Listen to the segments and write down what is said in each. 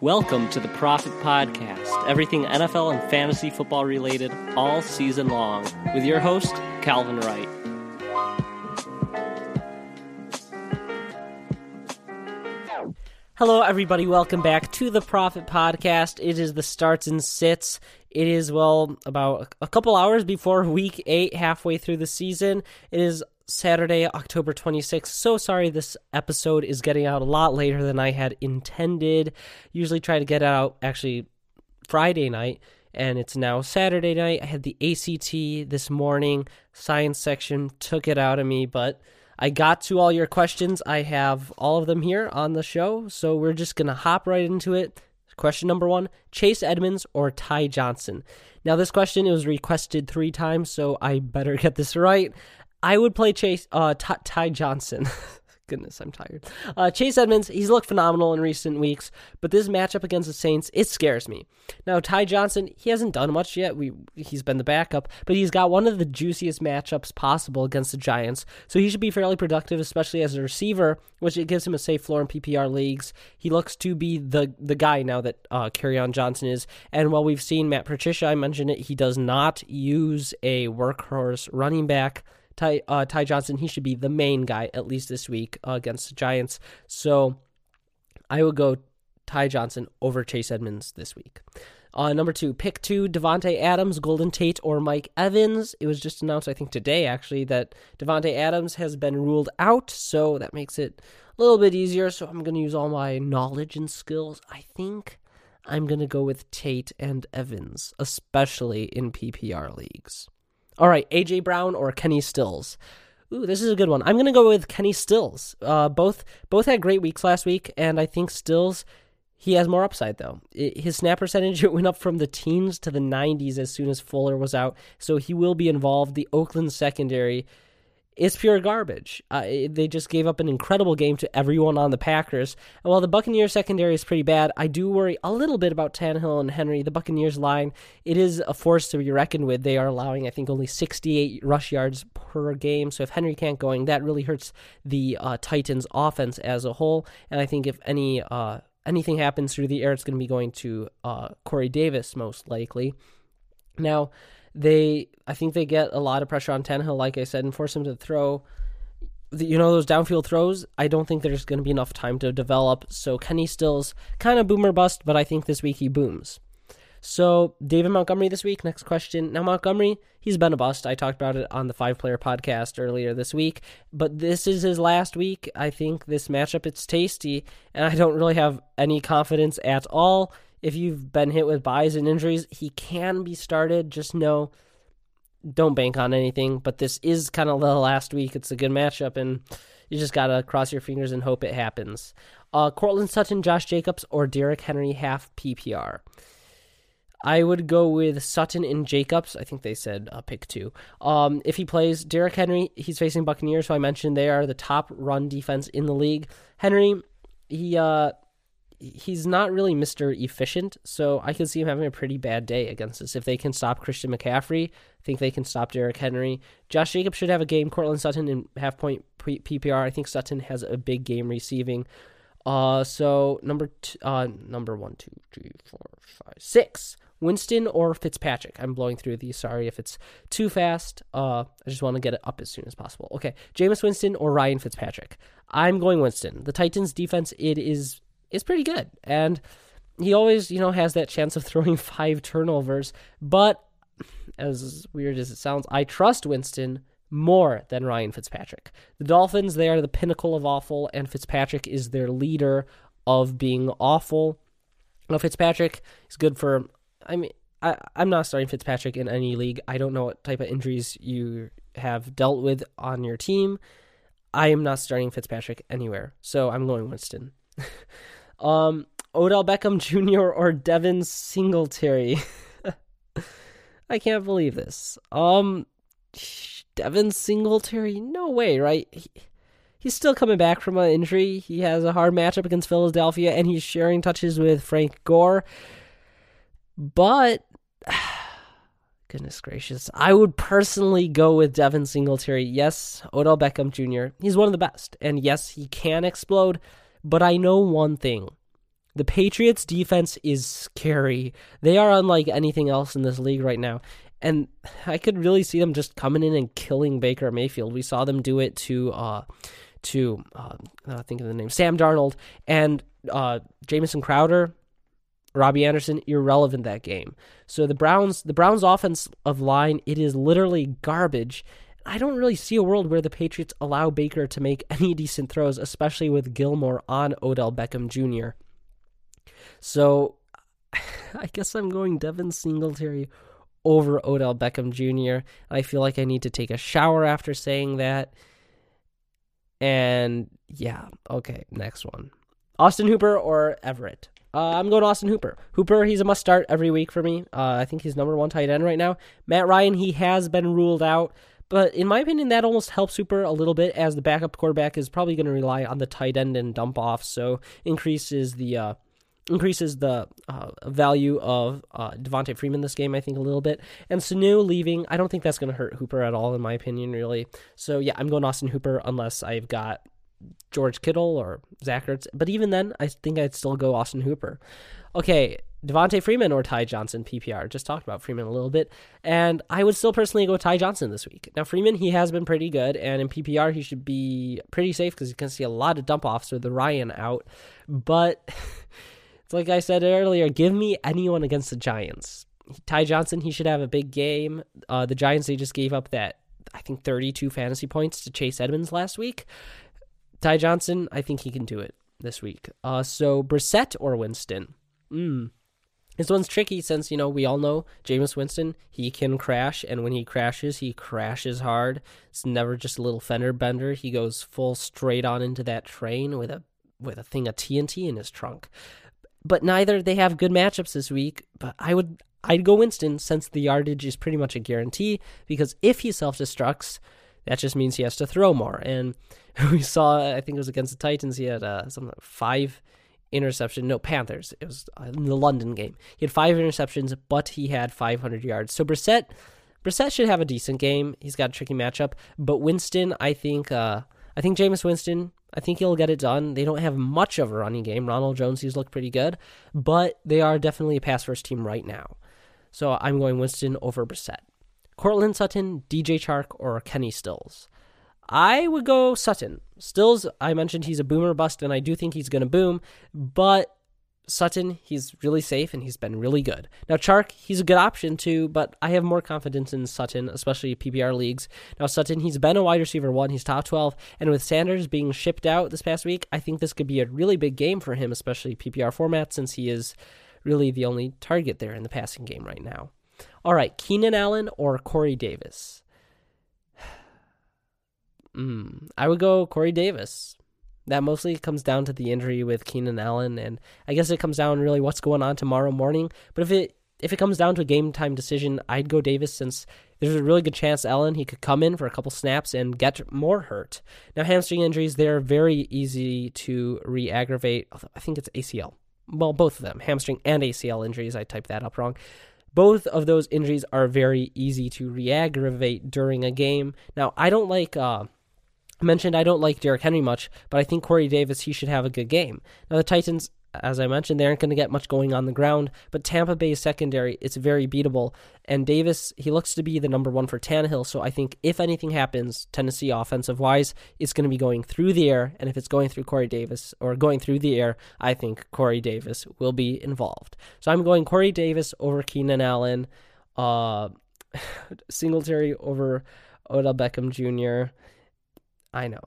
Welcome to the Profit Podcast, everything NFL and fantasy football related all season long, with your host, Calvin Wright. Hello, everybody. Welcome back to the Profit Podcast. It is the starts and sits. It is, well, about a couple hours before week eight, halfway through the season. It is Saturday, October 26th. So sorry this episode is getting out a lot later than I had intended. Usually try to get out actually Friday night, and it's now Saturday night. I had the ACT this morning, science section took it out of me, but I got to all your questions. I have all of them here on the show, so we're just going to hop right into it. Question number one Chase Edmonds or Ty Johnson? Now, this question was requested three times, so I better get this right. I would play Chase uh, Ty, Johnson. Goodness, I'm tired. Uh, Chase Edmonds, he's looked phenomenal in recent weeks, but this matchup against the Saints, it scares me. Now, Ty Johnson, he hasn't done much yet. We he's been the backup, but he's got one of the juiciest matchups possible against the Giants, so he should be fairly productive, especially as a receiver, which it gives him a safe floor in PPR leagues. He looks to be the the guy now that uh, on Johnson is, and while we've seen Matt Patricia, I mentioned it, he does not use a workhorse running back. Ty, uh, Ty Johnson, he should be the main guy, at least this week uh, against the Giants. So I would go Ty Johnson over Chase Edmonds this week. Uh, number two, pick two, Davante Adams, Golden Tate, or Mike Evans. It was just announced, I think, today actually, that Davante Adams has been ruled out, so that makes it a little bit easier. So I'm going to use all my knowledge and skills. I think I'm going to go with Tate and Evans, especially in PPR leagues. All right, AJ Brown or Kenny Stills. Ooh, this is a good one. I'm gonna go with Kenny Stills. Uh, both both had great weeks last week, and I think Stills he has more upside though. It, his snap percentage went up from the teens to the 90s as soon as Fuller was out, so he will be involved. The Oakland secondary is pure garbage. Uh, they just gave up an incredible game to everyone on the Packers. And while the Buccaneers secondary is pretty bad, I do worry a little bit about Tannehill and Henry. The Buccaneers line, it is a force to be reckoned with. They are allowing, I think, only 68 rush yards per game. So if Henry can't going, that really hurts the uh, Titans offense as a whole. And I think if any uh, anything happens through the air, it's going to be going to uh, Corey Davis most likely. Now, they I think they get a lot of pressure on Tannehill, like I said, and force him to throw. You know those downfield throws. I don't think there's going to be enough time to develop. So Kenny Stills kind of boomer bust, but I think this week he booms. So David Montgomery this week. Next question. Now Montgomery, he's been a bust. I talked about it on the five player podcast earlier this week, but this is his last week. I think this matchup it's tasty, and I don't really have any confidence at all if you've been hit with byes and injuries, he can be started. Just know, don't bank on anything. But this is kind of the last week. It's a good matchup, and you just gotta cross your fingers and hope it happens. Uh, Courtland Sutton, Josh Jacobs, or Derrick Henry half PPR. I would go with Sutton and Jacobs. I think they said uh, pick two. Um, if he plays Derrick Henry, he's facing Buccaneers, so I mentioned they are the top run defense in the league. Henry, he uh, he's not really Mr. Efficient, so I could see him having a pretty bad day against us. If they can stop Christian McCaffrey, I think they can stop Derrick Henry. Josh Jacobs should have a game. Courtland Sutton in half point PPR. I think Sutton has a big game receiving. Uh, so number two, uh, number one, two, three, four, five, six. Winston or Fitzpatrick. I'm blowing through these. Sorry if it's too fast. Uh, I just want to get it up as soon as possible. Okay, Jameis Winston or Ryan Fitzpatrick. I'm going Winston. The Titans' defense it is is pretty good. And he always, you know, has that chance of throwing five turnovers. But as weird as it sounds, I trust Winston more than Ryan Fitzpatrick. The Dolphins, they are the pinnacle of awful, and Fitzpatrick is their leader of being awful. Now, Fitzpatrick is good for, I mean, I, I'm not starting Fitzpatrick in any league. I don't know what type of injuries you have dealt with on your team. I am not starting Fitzpatrick anywhere, so I'm going Winston. um, Odell Beckham Jr. or Devin Singletary. I can't believe this. Um, Devin Singletary, no way, right? He, he's still coming back from an injury. He has a hard matchup against Philadelphia, and he's sharing touches with Frank Gore. But goodness gracious, I would personally go with Devin Singletary. Yes, Odell Beckham Jr. He's one of the best, and yes, he can explode. But I know one thing: the Patriots' defense is scary. They are unlike anything else in this league right now. And I could really see them just coming in and killing Baker Mayfield. We saw them do it to uh, to uh, I think of the name Sam Darnold and uh, Jamison Crowder. Robbie Anderson irrelevant that game. So the Browns, the Browns offense of line, it is literally garbage. I don't really see a world where the Patriots allow Baker to make any decent throws, especially with Gilmore on Odell Beckham Jr. So I guess I'm going Devin Singletary over Odell Beckham Jr. I feel like I need to take a shower after saying that. And yeah, okay, next one. Austin Hooper or Everett? Uh, I'm going Austin Hooper. Hooper, he's a must start every week for me. Uh, I think he's number one tight end right now. Matt Ryan, he has been ruled out, but in my opinion, that almost helps Hooper a little bit as the backup quarterback is probably going to rely on the tight end and dump off, so increases the uh, increases the uh, value of uh, Devonta Freeman this game, I think, a little bit. And Sanu leaving, I don't think that's going to hurt Hooper at all, in my opinion, really. So, yeah, I'm going Austin Hooper unless I've got George Kittle or Zach Ertz. But even then, I think I'd still go Austin Hooper. Okay, Devonta Freeman or Ty Johnson PPR. Just talked about Freeman a little bit. And I would still personally go Ty Johnson this week. Now, Freeman, he has been pretty good. And in PPR, he should be pretty safe because you can see a lot of dump offs with the Ryan out. But. It's like I said earlier, give me anyone against the Giants. Ty Johnson, he should have a big game. Uh, the Giants, they just gave up that, I think, 32 fantasy points to Chase Edmonds last week. Ty Johnson, I think he can do it this week. Uh, so Brissett or Winston? Mm. This one's tricky since, you know, we all know Jameis Winston, he can crash, and when he crashes, he crashes hard. It's never just a little fender bender. He goes full straight on into that train with a with a thing of TNT in his trunk but neither they have good matchups this week. But I would I'd go Winston since the yardage is pretty much a guarantee because if he self destructs, that just means he has to throw more. And we saw I think it was against the Titans he had uh, some five interception no Panthers it was uh, in the London game he had five interceptions but he had 500 yards. So Brissett Brissett should have a decent game. He's got a tricky matchup, but Winston I think uh, I think Jameis Winston I think he'll get it done. They don't have much of a running game. Ronald Jones, he's looked pretty good, but they are definitely a pass first team right now. So I'm going Winston over Brissett. Courtland Sutton, DJ Chark, or Kenny Stills. I would go Sutton. Stills, I mentioned he's a boomer bust, and I do think he's going to boom, but Sutton, he's really safe and he's been really good. Now, Chark, he's a good option too, but I have more confidence in Sutton, especially PPR leagues. Now, Sutton, he's been a wide receiver one, he's top 12, and with Sanders being shipped out this past week, I think this could be a really big game for him, especially PPR format, since he is really the only target there in the passing game right now. All right, Keenan Allen or Corey Davis? Mm, I would go Corey Davis that mostly comes down to the injury with Keenan Allen, and I guess it comes down really what's going on tomorrow morning. But if it if it comes down to a game time decision, I'd go Davis since there's a really good chance Allen he could come in for a couple snaps and get more hurt. Now hamstring injuries they're very easy to re-aggravate. I think it's ACL. Well, both of them, hamstring and ACL injuries. I typed that up wrong. Both of those injuries are very easy to re-aggravate during a game. Now I don't like. Uh, mentioned I don't like Derrick Henry much, but I think Corey Davis he should have a good game. Now the Titans, as I mentioned, they aren't going to get much going on the ground, but Tampa Bay's secondary it's very beatable, and Davis he looks to be the number one for Tannehill. So I think if anything happens, Tennessee offensive wise, it's going to be going through the air, and if it's going through Corey Davis or going through the air, I think Corey Davis will be involved. So I'm going Corey Davis over Keenan Allen, uh, Singletary over Odell Beckham Jr. I know.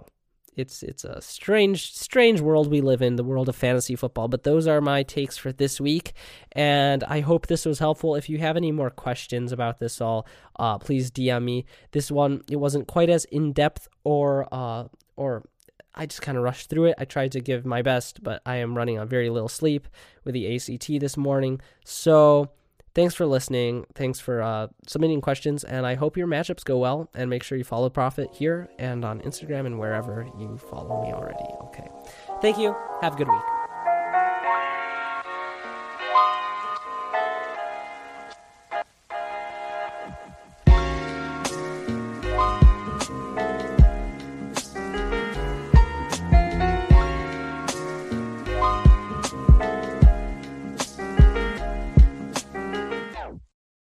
it's it's a strange strange world we live in, the world of fantasy football. But those are my takes for this week, and I hope this was helpful. If you have any more questions about this all, uh, please DM me. This one it wasn't quite as in depth or uh, or I just kind of rushed through it. I tried to give my best, but I am running on very little sleep with the ACT this morning. So Thanks for listening. Thanks for uh, submitting questions, and I hope your matchups go well. And make sure you follow Profit here and on Instagram and wherever you follow me already. Okay. Thank you. Have a good week.